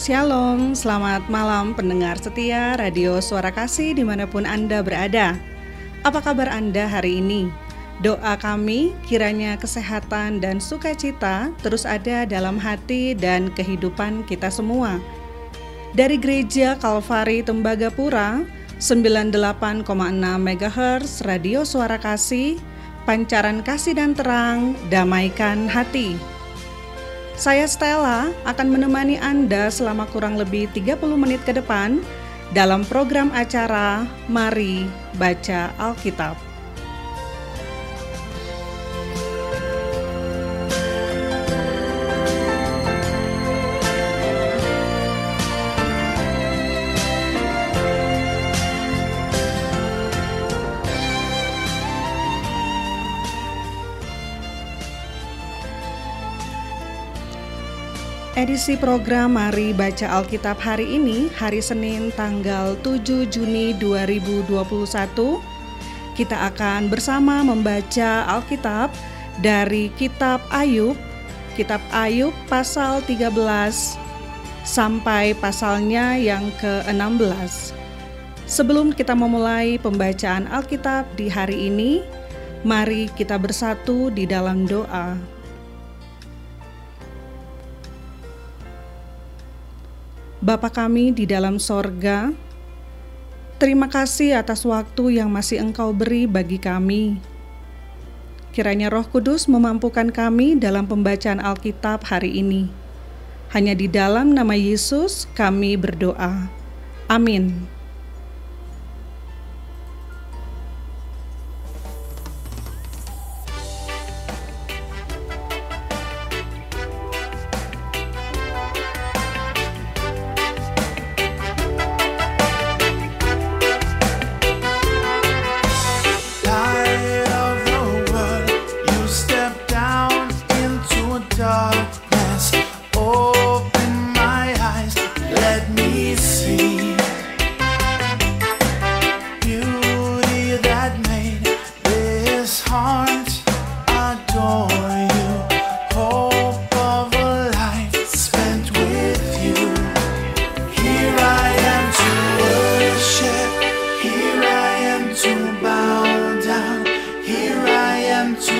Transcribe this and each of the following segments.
Shalom, selamat malam pendengar setia Radio Suara Kasih di mana pun Anda berada. Apa kabar Anda hari ini? Doa kami kiranya kesehatan dan sukacita terus ada dalam hati dan kehidupan kita semua. Dari Gereja Kalvari Tembagapura, 98,6 MHz Radio Suara Kasih, pancaran kasih dan terang, damaikan hati. Saya Stella akan menemani Anda selama kurang lebih 30 menit ke depan dalam program acara Mari Baca Alkitab. Edisi program Mari Baca Alkitab hari ini, hari Senin tanggal 7 Juni 2021, kita akan bersama membaca Alkitab dari Kitab Ayub, Kitab Ayub pasal 13 sampai pasalnya yang ke-16. Sebelum kita memulai pembacaan Alkitab di hari ini, mari kita bersatu di dalam doa. Bapa kami di dalam sorga, terima kasih atas waktu yang masih Engkau beri bagi kami. Kiranya Roh Kudus memampukan kami dalam pembacaan Alkitab hari ini. Hanya di dalam nama Yesus kami berdoa. Amin.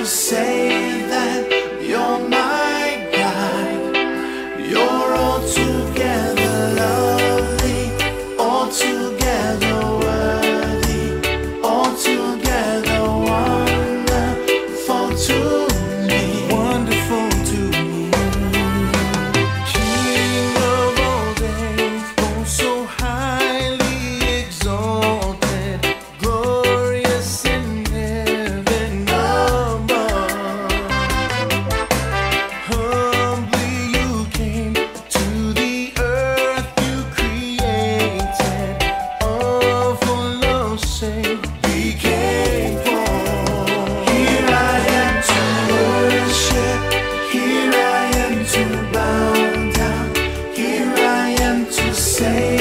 say say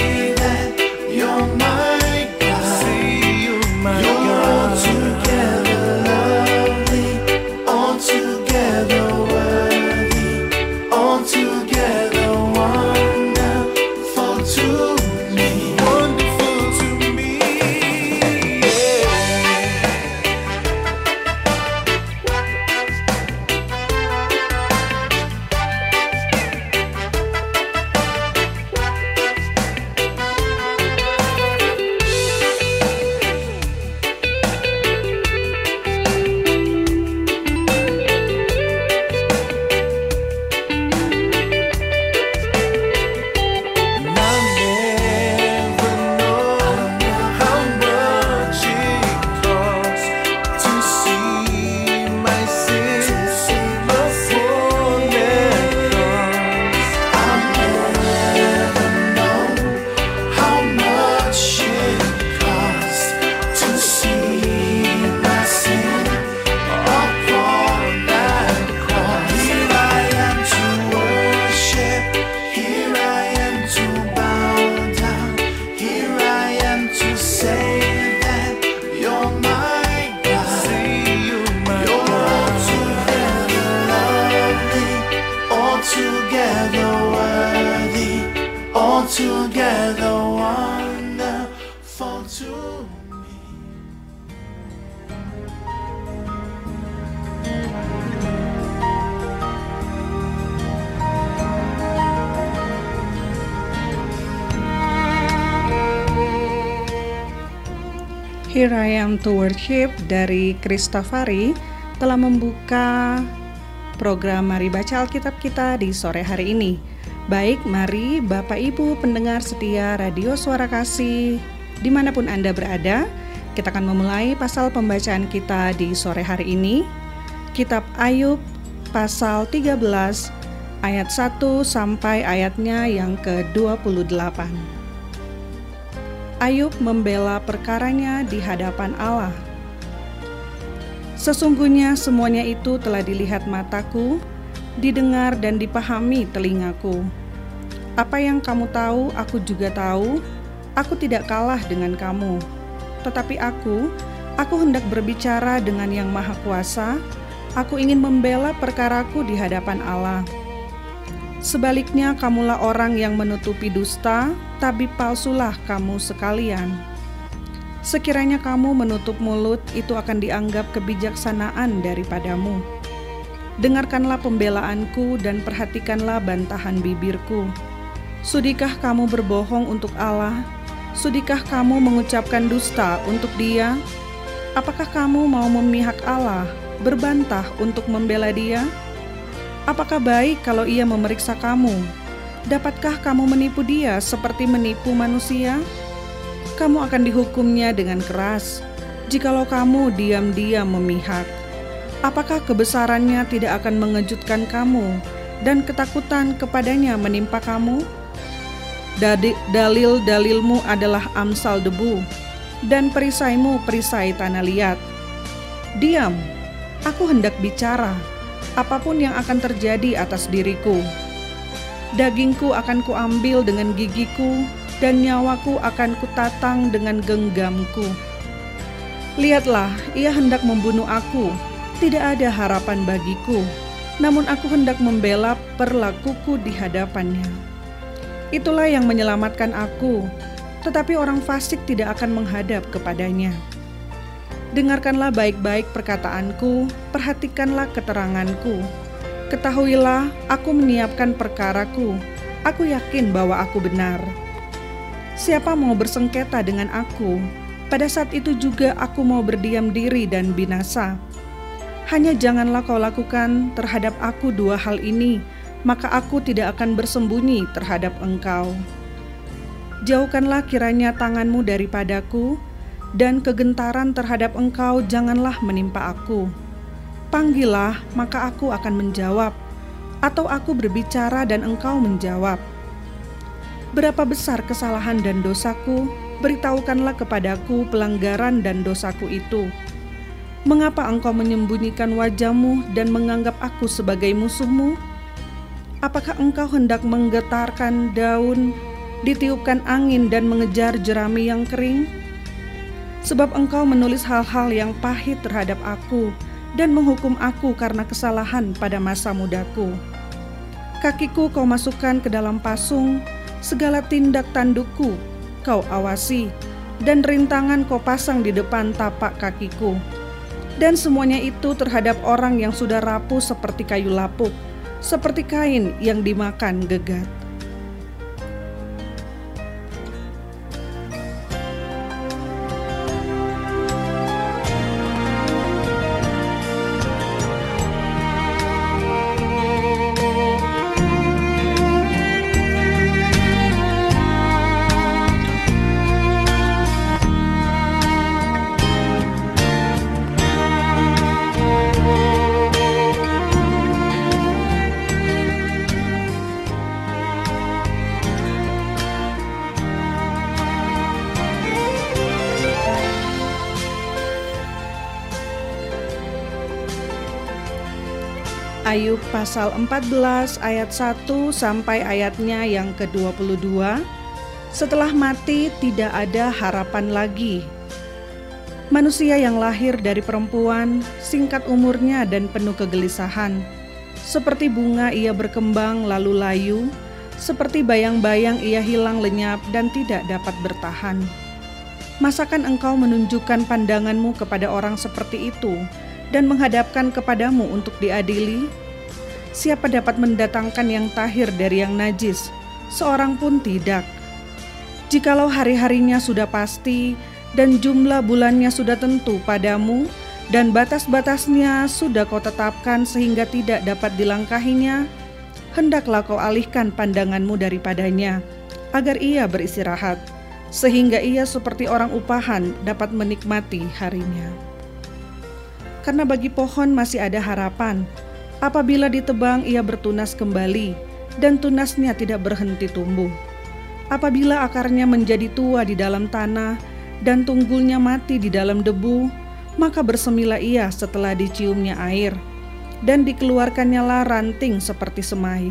Here I Am to Worship dari Christofari telah membuka program Mari Baca Alkitab kita di sore hari ini. Baik, mari Bapak Ibu pendengar setia Radio Suara Kasih di mana pun Anda berada, kita akan memulai pasal pembacaan kita di sore hari ini. Kitab Ayub pasal 13 ayat 1 sampai ayatnya yang ke-28. Ayub membela perkaranya di hadapan Allah. Sesungguhnya semuanya itu telah dilihat mataku, didengar dan dipahami telingaku. Apa yang kamu tahu, aku juga tahu. Aku tidak kalah dengan kamu. Tetapi aku, aku hendak berbicara dengan Yang Maha Kuasa. Aku ingin membela perkaraku di hadapan Allah. Sebaliknya, kamulah orang yang menutupi dusta, tabib palsulah kamu sekalian. Sekiranya kamu menutup mulut, itu akan dianggap kebijaksanaan daripadamu. Dengarkanlah pembelaanku dan perhatikanlah bantahan bibirku. Sudikah kamu berbohong untuk Allah? Sudikah kamu mengucapkan dusta untuk Dia? Apakah kamu mau memihak Allah, berbantah untuk membela Dia? Apakah baik kalau Ia memeriksa kamu? Dapatkah kamu menipu dia seperti menipu manusia? Kamu akan dihukumnya dengan keras jikalau kamu diam-diam memihak. Apakah kebesarannya tidak akan mengejutkan kamu dan ketakutan kepadanya menimpa kamu? Dalil-dalilmu adalah amsal debu dan perisaimu perisai tanah liat. Diam, aku hendak bicara apa pun yang akan terjadi atas diriku Dagingku akan kuambil dengan gigiku, dan nyawaku akan kutatang dengan genggamku. Lihatlah, ia hendak membunuh aku. Tidak ada harapan bagiku, namun aku hendak membela perlakuku di hadapannya. Itulah yang menyelamatkan aku, tetapi orang fasik tidak akan menghadap kepadanya. Dengarkanlah baik-baik perkataanku, perhatikanlah keteranganku Ketahuilah, aku menyiapkan perkaraku. Aku yakin bahwa aku benar. Siapa mau bersengketa dengan aku? Pada saat itu juga aku mau berdiam diri dan binasa. Hanya janganlah kau lakukan terhadap aku dua hal ini, maka aku tidak akan bersembunyi terhadap engkau. Jauhkanlah kiranya tanganmu daripadaku, dan kegentaran terhadap engkau janganlah menimpa aku. Panggillah, maka aku akan menjawab, atau aku berbicara dan engkau menjawab. Berapa besar kesalahan dan dosaku, beritahukanlah kepadaku pelanggaran dan dosaku itu. Mengapa engkau menyembunyikan wajahmu dan menganggap aku sebagai musuhmu? Apakah engkau hendak menggetarkan daun, ditiupkan angin dan mengejar jerami yang kering? Sebab engkau menulis hal-hal yang pahit terhadap aku, dan menghukum aku karena kesalahan pada masa mudaku. Kakiku kau masukkan ke dalam pasung, segala tindak tandukku kau awasi, dan rintangan kau pasang di depan tapak kakiku. Dan semuanya itu terhadap orang yang sudah rapuh seperti kayu lapuk, seperti kain yang dimakan gegat. Ayub pasal 14 ayat 1 sampai ayatnya yang ke-22. Setelah mati tidak ada harapan lagi. Manusia yang lahir dari perempuan, singkat umurnya dan penuh kegelisahan. Seperti bunga ia berkembang lalu layu, Seperti bayang-bayang ia hilang lenyap dan tidak dapat bertahan. Masakan engkau menunjukkan pandanganmu kepada orang seperti itu dan menghadapkan kepadamu untuk diadili? Siapa dapat mendatangkan yang tahir dari yang najis? Seorang pun tidak. Jikalau hari-harinya sudah pasti dan jumlah bulannya sudah tentu padamu, dan batas-batasnya sudah kau tetapkan sehingga tidak dapat dilangkahinya, hendaklah kau alihkan pandanganmu daripadanya, agar ia beristirahat, sehingga ia seperti orang upahan dapat menikmati harinya. Karena bagi pohon masih ada harapan, apabila ditebang ia bertunas kembali, dan tunasnya tidak berhenti tumbuh. Apabila akarnya menjadi tua di dalam tanah, dan tunggulnya mati di dalam debu, maka bersemilah ia setelah diciumnya air, dan dikeluarkannya lah ranting seperti semai.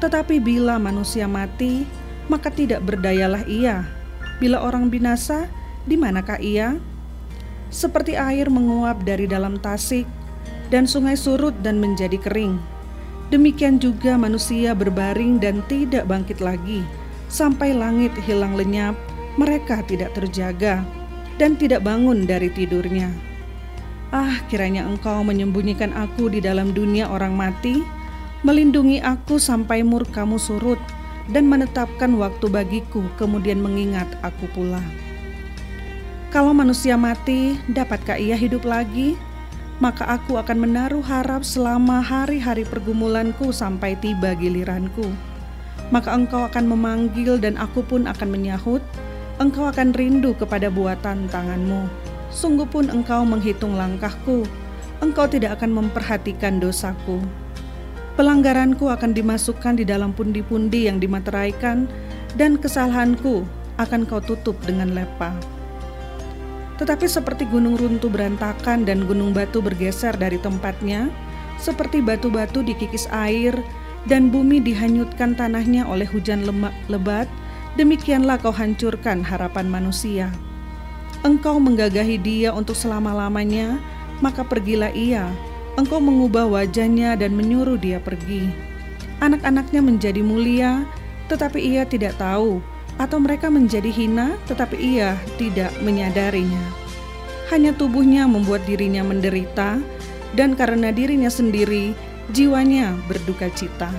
Tetapi bila manusia mati, maka tidak berdayalah ia. Bila orang binasa, di manakah ia? Seperti air menguap dari dalam tasik, dan sungai surut dan menjadi kering. Demikian juga manusia berbaring dan tidak bangkit lagi, sampai langit hilang lenyap, mereka tidak terjaga dan tidak bangun dari tidurnya. Ah, kiranya engkau menyembunyikan aku di dalam dunia orang mati, melindungi aku sampai murkamu surut, dan menetapkan waktu bagiku, kemudian mengingat aku pula. Kalau manusia mati, dapatkah ia hidup lagi? Maka aku akan menaruh harap selama hari-hari pergumulanku sampai tiba giliranku. Maka engkau akan memanggil dan aku pun akan menyahut, engkau akan rindu kepada buatan tanganmu. Sungguh pun engkau menghitung langkahku, engkau tidak akan memperhatikan dosaku. Pelanggaranku akan dimasukkan di dalam pundi-pundi yang dimateraikan, dan kesalahanku akan kau tutup dengan lepa. Tetapi seperti gunung runtuh berantakan dan gunung batu bergeser dari tempatnya, seperti batu-batu dikikis air dan bumi dihanyutkan tanahnya oleh hujan lebat, demikianlah kau hancurkan harapan manusia. Engkau menggagahi dia untuk selama-lamanya, maka pergilah ia. Engkau mengubah wajahnya dan menyuruh dia pergi. Anak-anaknya menjadi mulia, tetapi ia tidak tahu, atau mereka menjadi hina, tetapi ia tidak menyadarinya. Hanya tubuhnya membuat dirinya menderita, dan karena dirinya sendiri, jiwanya berduka cita.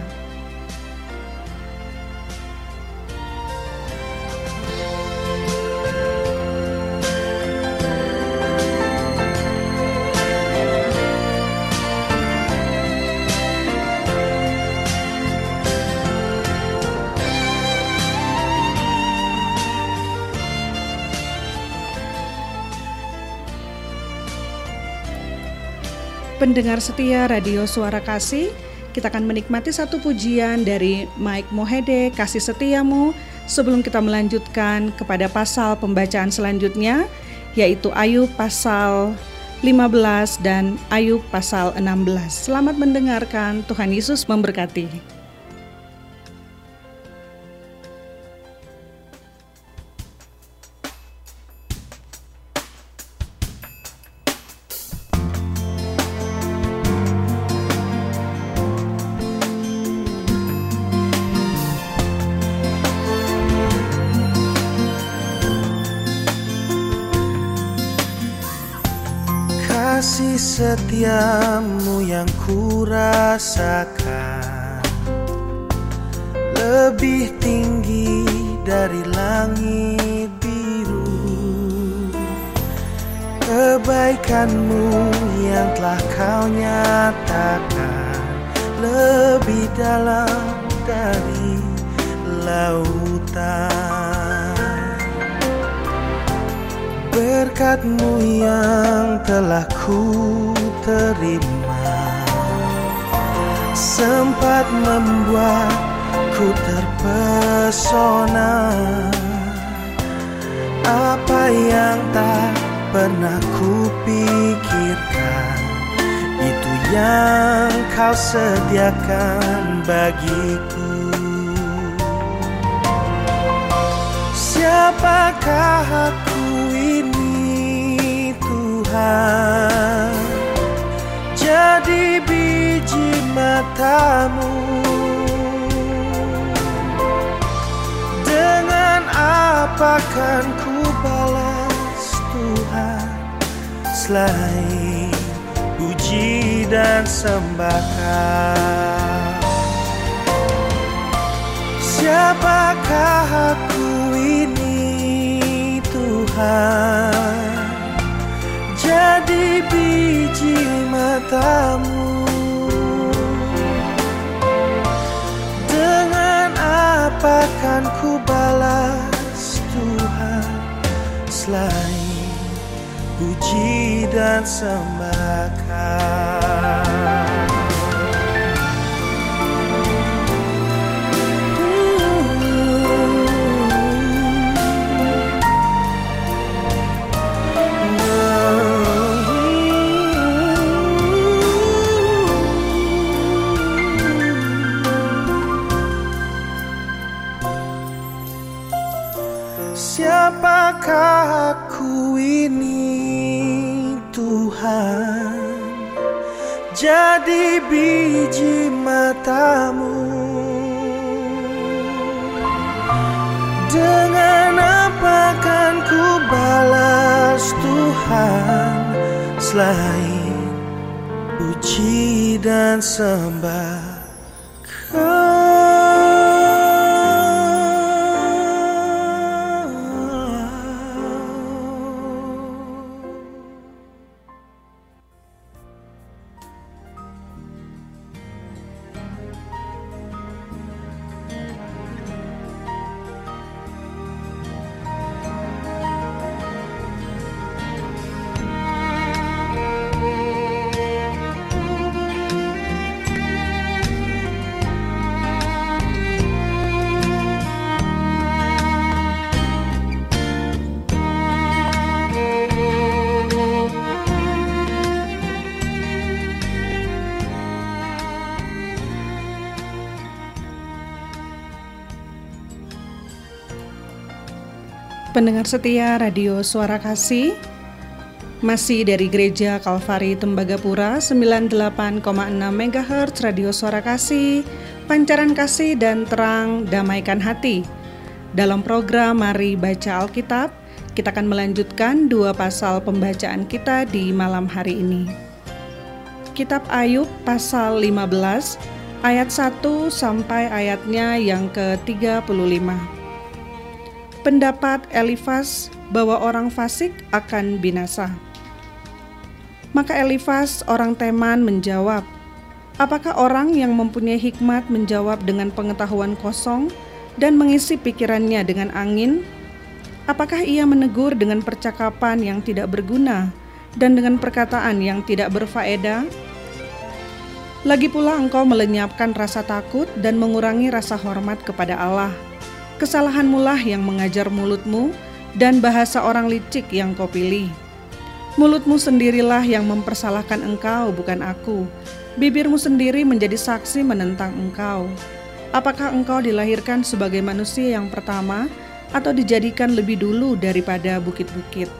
Pendengar setia Radio Suara Kasih, kita akan menikmati satu pujian dari Mike Mohede, Kasih Setiamu, sebelum kita melanjutkan kepada pasal pembacaan selanjutnya, yaitu Ayub pasal 15 dan Ayub pasal 16. Selamat mendengarkan, Tuhan Yesus memberkati. Lebih tinggi dari langit biru. Kebaikanmu yang telah kau nyatakan Lebih dalam dari lautan. Berkatmu yang telah ku terima Sempat membuatku terpesona. Apa yang tak pernah ku pikirkan Itu yang kau sediakan bagiku. Siapakah aku Tuhan? Jadi biji matamu akan ku balas Tuhan. Selain puji dan sembahkan. Siapakah aku ini Tuhan? Jadi biji matamu. Dengan apa ku balas Selain puji dan sembahkan Pendengar setia Radio Suara Kasih. Masih dari Gereja Kalvari Tembagapura 98,6 MHz Radio Suara Kasih. Pancaran Kasih dan Terang Damaikan Hati. Dalam program Mari Baca Alkitab Kita akan melanjutkan dua pasal pembacaan kita di malam hari ini. Kitab Ayub pasal 15 ayat 1 sampai ayatnya yang ke-35 pendapat Elifas bahwa orang fasik akan binasa. Maka Elifas orang Teman menjawab, Apakah orang yang mempunyai hikmat menjawab dengan pengetahuan kosong dan mengisi pikirannya dengan angin? Apakah ia menegur dengan percakapan yang tidak berguna dan dengan perkataan yang tidak berfaedah? Lagi pula engkau melenyapkan rasa takut dan mengurangi rasa hormat kepada Allah Kesalahanmu lah yang mengajar mulutmu dan bahasa orang licik yang kau pilih. Mulutmu sendirilah yang mempersalahkan engkau, bukan aku. Bibirmu sendiri menjadi saksi menentang engkau. Apakah engkau dilahirkan sebagai manusia yang pertama atau dijadikan lebih dulu daripada bukit-bukit?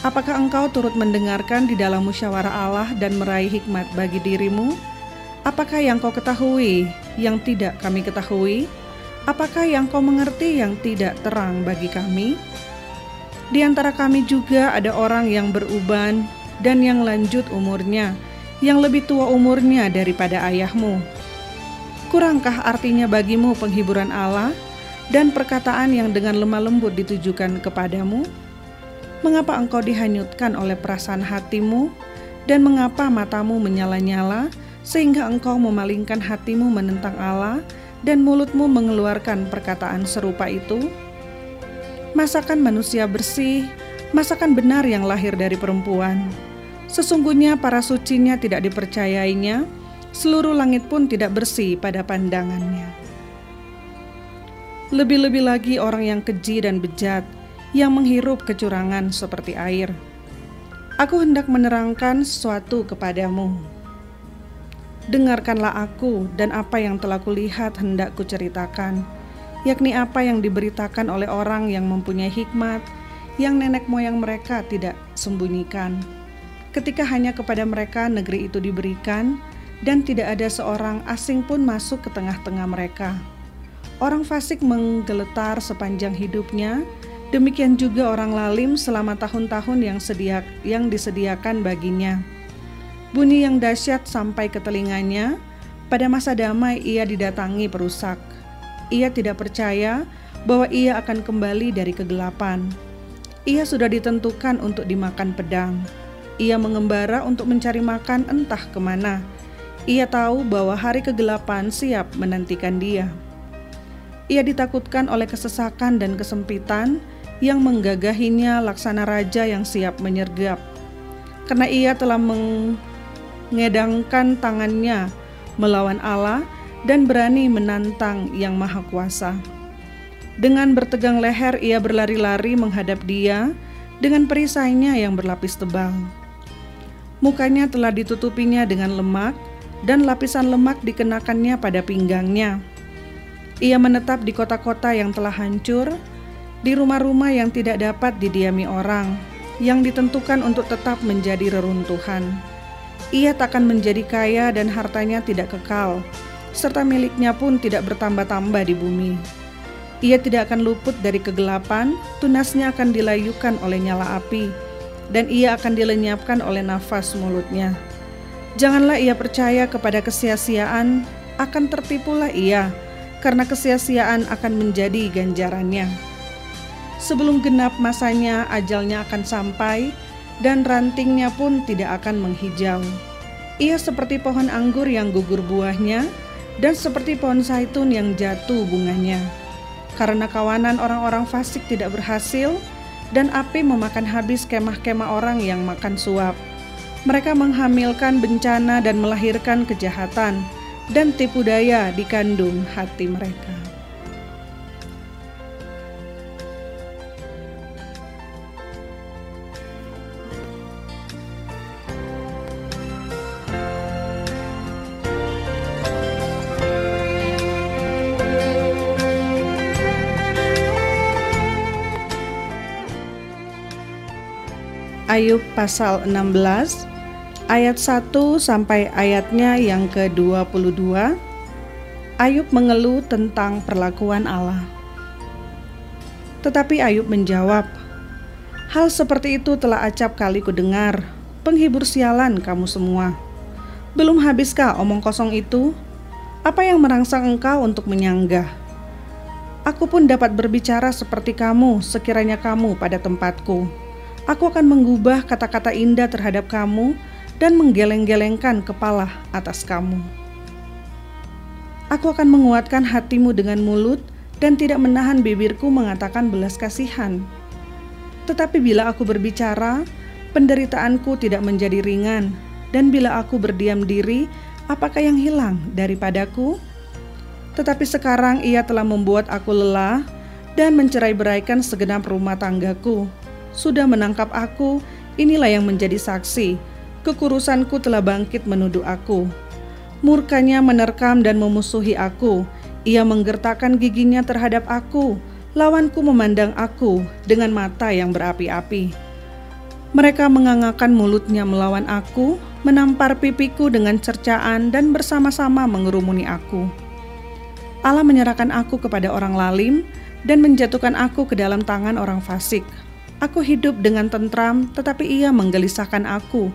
Apakah engkau turut mendengarkan di dalam musyawarah Allah dan meraih hikmat bagi dirimu? Apakah yang kau ketahui yang tidak kami ketahui? Apakah yang kau mengerti yang tidak terang bagi kami? Di antara kami juga ada orang yang beruban dan yang lanjut umurnya, yang lebih tua umurnya daripada ayahmu. Kurangkah artinya bagimu penghiburan Allah dan perkataan yang dengan lemah lembut ditujukan kepadamu? Mengapa engkau dihanyutkan oleh perasaan hatimu dan mengapa matamu menyala-nyala sehingga engkau memalingkan hatimu menentang Allah dan mulutmu mengeluarkan perkataan serupa itu? Masakan manusia bersih, masakan benar yang lahir dari perempuan. Sesungguhnya para sucinya tidak dipercayainya, seluruh langit pun tidak bersih pada pandangannya. Lebih-lebih lagi orang yang keji dan bejat, yang menghirup kecurangan seperti air. Aku hendak menerangkan sesuatu kepadamu Dengarkanlah aku dan apa yang telah kulihat hendak kuceritakan, yakni apa yang diberitakan oleh orang yang mempunyai hikmat, yang nenek moyang mereka tidak sembunyikan. Ketika hanya kepada mereka negeri itu diberikan, dan tidak ada seorang asing pun masuk ke tengah-tengah mereka. Orang fasik menggeletar sepanjang hidupnya, Demikian juga orang lalim selama tahun-tahun yang yang disediakan baginya. Bunyi yang dahsyat sampai ke telinganya. Pada masa damai ia didatangi perusak. Ia tidak percaya bahwa ia akan kembali dari kegelapan. Ia sudah ditentukan untuk dimakan pedang. Ia mengembara untuk mencari makan entah ke mana. Ia tahu bahwa hari kegelapan siap menantikan dia. Ia ditakutkan oleh kesesakan dan kesempitan yang menggagahinya laksana raja yang siap menyergap. Karena ia telah mengedangkan tangannya melawan Allah dan berani menantang yang maha kuasa. Dengan bertegang leher ia berlari-lari menghadap dia dengan perisainya yang berlapis tebal. Mukanya telah ditutupinya dengan lemak dan lapisan lemak dikenakannya pada pinggangnya. Ia menetap di kota-kota yang telah hancur di rumah-rumah yang tidak dapat didiami orang, yang ditentukan untuk tetap menjadi reruntuhan. Ia takkan menjadi kaya dan hartanya tidak kekal, serta miliknya pun tidak bertambah-tambah di bumi. Ia tidak akan luput dari kegelapan, tunasnya akan dilayukan oleh nyala api, dan ia akan dilenyapkan oleh nafas mulutnya. Janganlah ia percaya kepada kesia-siaan, akan tertipulah ia, karena kesia-siaan akan menjadi ganjarannya. Sebelum genap masanya, ajalnya akan sampai, dan rantingnya pun tidak akan menghijau. Ia seperti pohon anggur yang gugur buahnya, dan seperti pohon zaitun yang jatuh bunganya. Karena kawanan orang-orang fasik tidak berhasil, dan api memakan habis kemah-kemah orang yang makan suap. Mereka menghamilkan bencana dan melahirkan kejahatan, dan tipu daya di kandung hati mereka. Ayub pasal 16 ayat 1 sampai ayatnya yang ke-22 Ayub mengeluh tentang perlakuan Allah. Tetapi Ayub menjawab, Hal seperti itu telah acap kali ku dengar, penghibur sialan kamu semua. Belum habiskah omong kosong itu? Apa yang merangsang engkau untuk menyanggah? Aku pun dapat berbicara seperti kamu sekiranya kamu pada tempatku Aku akan mengubah kata-kata indah terhadap kamu dan menggeleng-gelengkan kepala atas kamu. Aku akan menguatkan hatimu dengan mulut dan tidak menahan bibirku mengatakan belas kasihan. Tetapi bila aku berbicara, penderitaanku tidak menjadi ringan, dan bila aku berdiam diri, apakah yang hilang daripadaku? Tetapi sekarang ia telah membuat aku lelah dan mencerai-beraikan segenap rumah tanggaku sudah menangkap aku, inilah yang menjadi saksi. Kekurusanku telah bangkit menuduh aku. Murkanya menerkam dan memusuhi aku. Ia menggertakkan giginya terhadap aku. Lawanku memandang aku dengan mata yang berapi-api. Mereka mengangakan mulutnya melawan aku, menampar pipiku dengan cercaan dan bersama-sama mengerumuni aku. Allah menyerahkan aku kepada orang lalim dan menjatuhkan aku ke dalam tangan orang fasik. Aku hidup dengan tentram, tetapi ia menggelisahkan aku.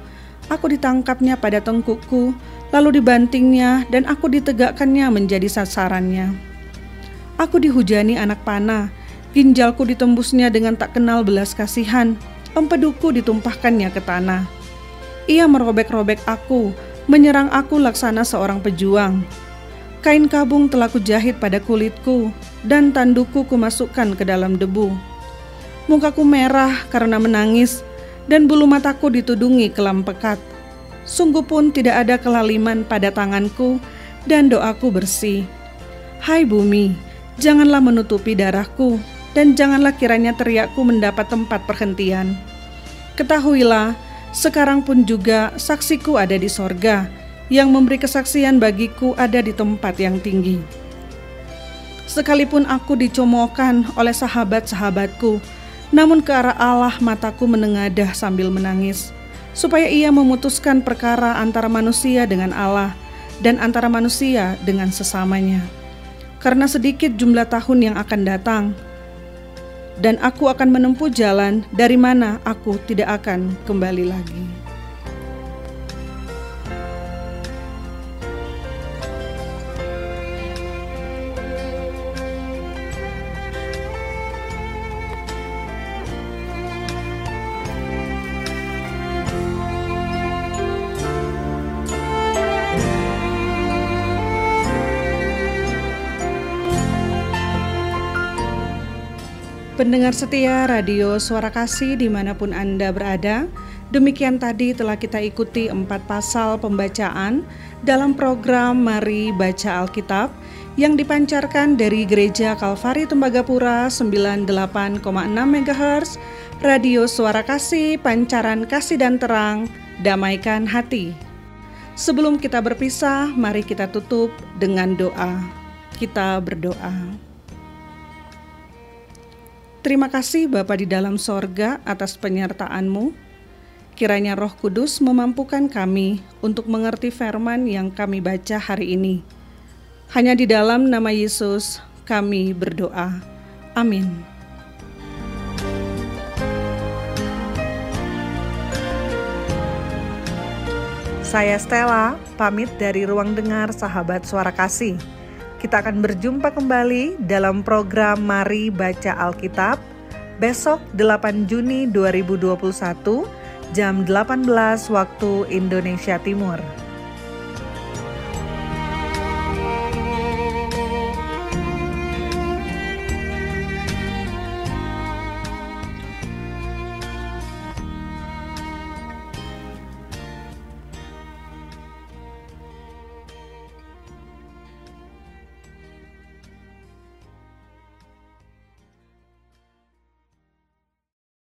Aku ditangkapnya pada tengkukku, lalu dibantingnya, dan aku ditegakkannya menjadi sasarannya. Aku dihujani anak panah, ginjalku ditembusnya dengan tak kenal belas kasihan, empeduku ditumpahkannya ke tanah. Ia merobek-robek aku, menyerang aku laksana seorang pejuang. Kain kabung telah kujahit pada kulitku, dan tanduku kumasukkan ke dalam debu Mukaku merah karena menangis, dan bulu mataku ditudungi kelam pekat. Sungguh pun tidak ada kelaliman pada tanganku, dan doaku bersih. Hai bumi, janganlah menutupi darahku, dan janganlah kiranya teriakku mendapat tempat perhentian. Ketahuilah, sekarang pun juga saksiku ada di sorga, yang memberi kesaksian bagiku ada di tempat yang tinggi. Sekalipun aku dicomokan oleh sahabat-sahabatku, namun ke arah Allah mataku menengadah sambil menangis, supaya ia memutuskan perkara antara manusia dengan Allah dan antara manusia dengan sesamanya. Karena sedikit jumlah tahun yang akan datang, dan aku akan menempuh jalan dari mana aku tidak akan kembali lagi. Pendengar setia Radio Suara Kasih di mana pun Anda berada, demikian tadi telah kita ikuti empat pasal pembacaan dalam program Mari Baca Alkitab yang dipancarkan dari Gereja Kalvari Tembagapura 98,6 MHz, Radio Suara Kasih, Pancaran Kasih dan Terang, Damaikan Hati. Sebelum kita berpisah, mari kita tutup dengan doa. Kita berdoa. Terima kasih Bapa di dalam sorga atas penyertaan-Mu. Kiranya Roh Kudus memampukan kami untuk mengerti firman yang kami baca hari ini. Hanya di dalam nama Yesus kami berdoa. Amin. Saya Stella, pamit dari ruang dengar sahabat suara kasih. Kita akan berjumpa kembali dalam program Mari Baca Alkitab besok 8 Juni 2021 jam 18 waktu Indonesia Timur.